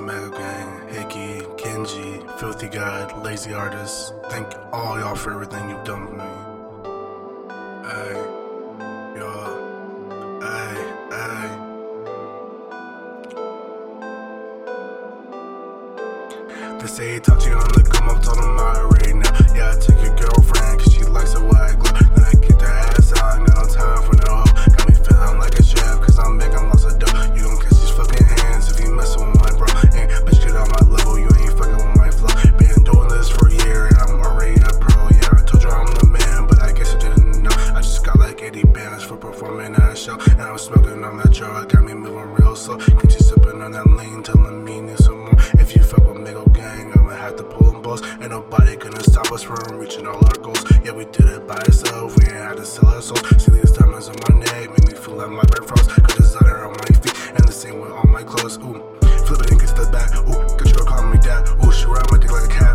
Mego Gang, Hicky, Kenji, Filthy God, Lazy Artist. Thank all y'all for everything you've done for me. They say he talk to you on the come up, told I was smoking on that jar, got me moving real slow. Can't you sipping on that lean, telling me need some more. If you fuck with Miggle Gang, I'ma have to pull them balls. Ain't nobody gonna stop us from reaching all our goals. Yeah, we did it by ourselves, we ain't had to sell our souls. See these diamonds on my neck, make me feel like my Brett froze. Good designer on my feet, and the same with all my clothes. Ooh, flipping and get the back. Ooh, got you call me dad. Ooh, she ride my dick like a cat.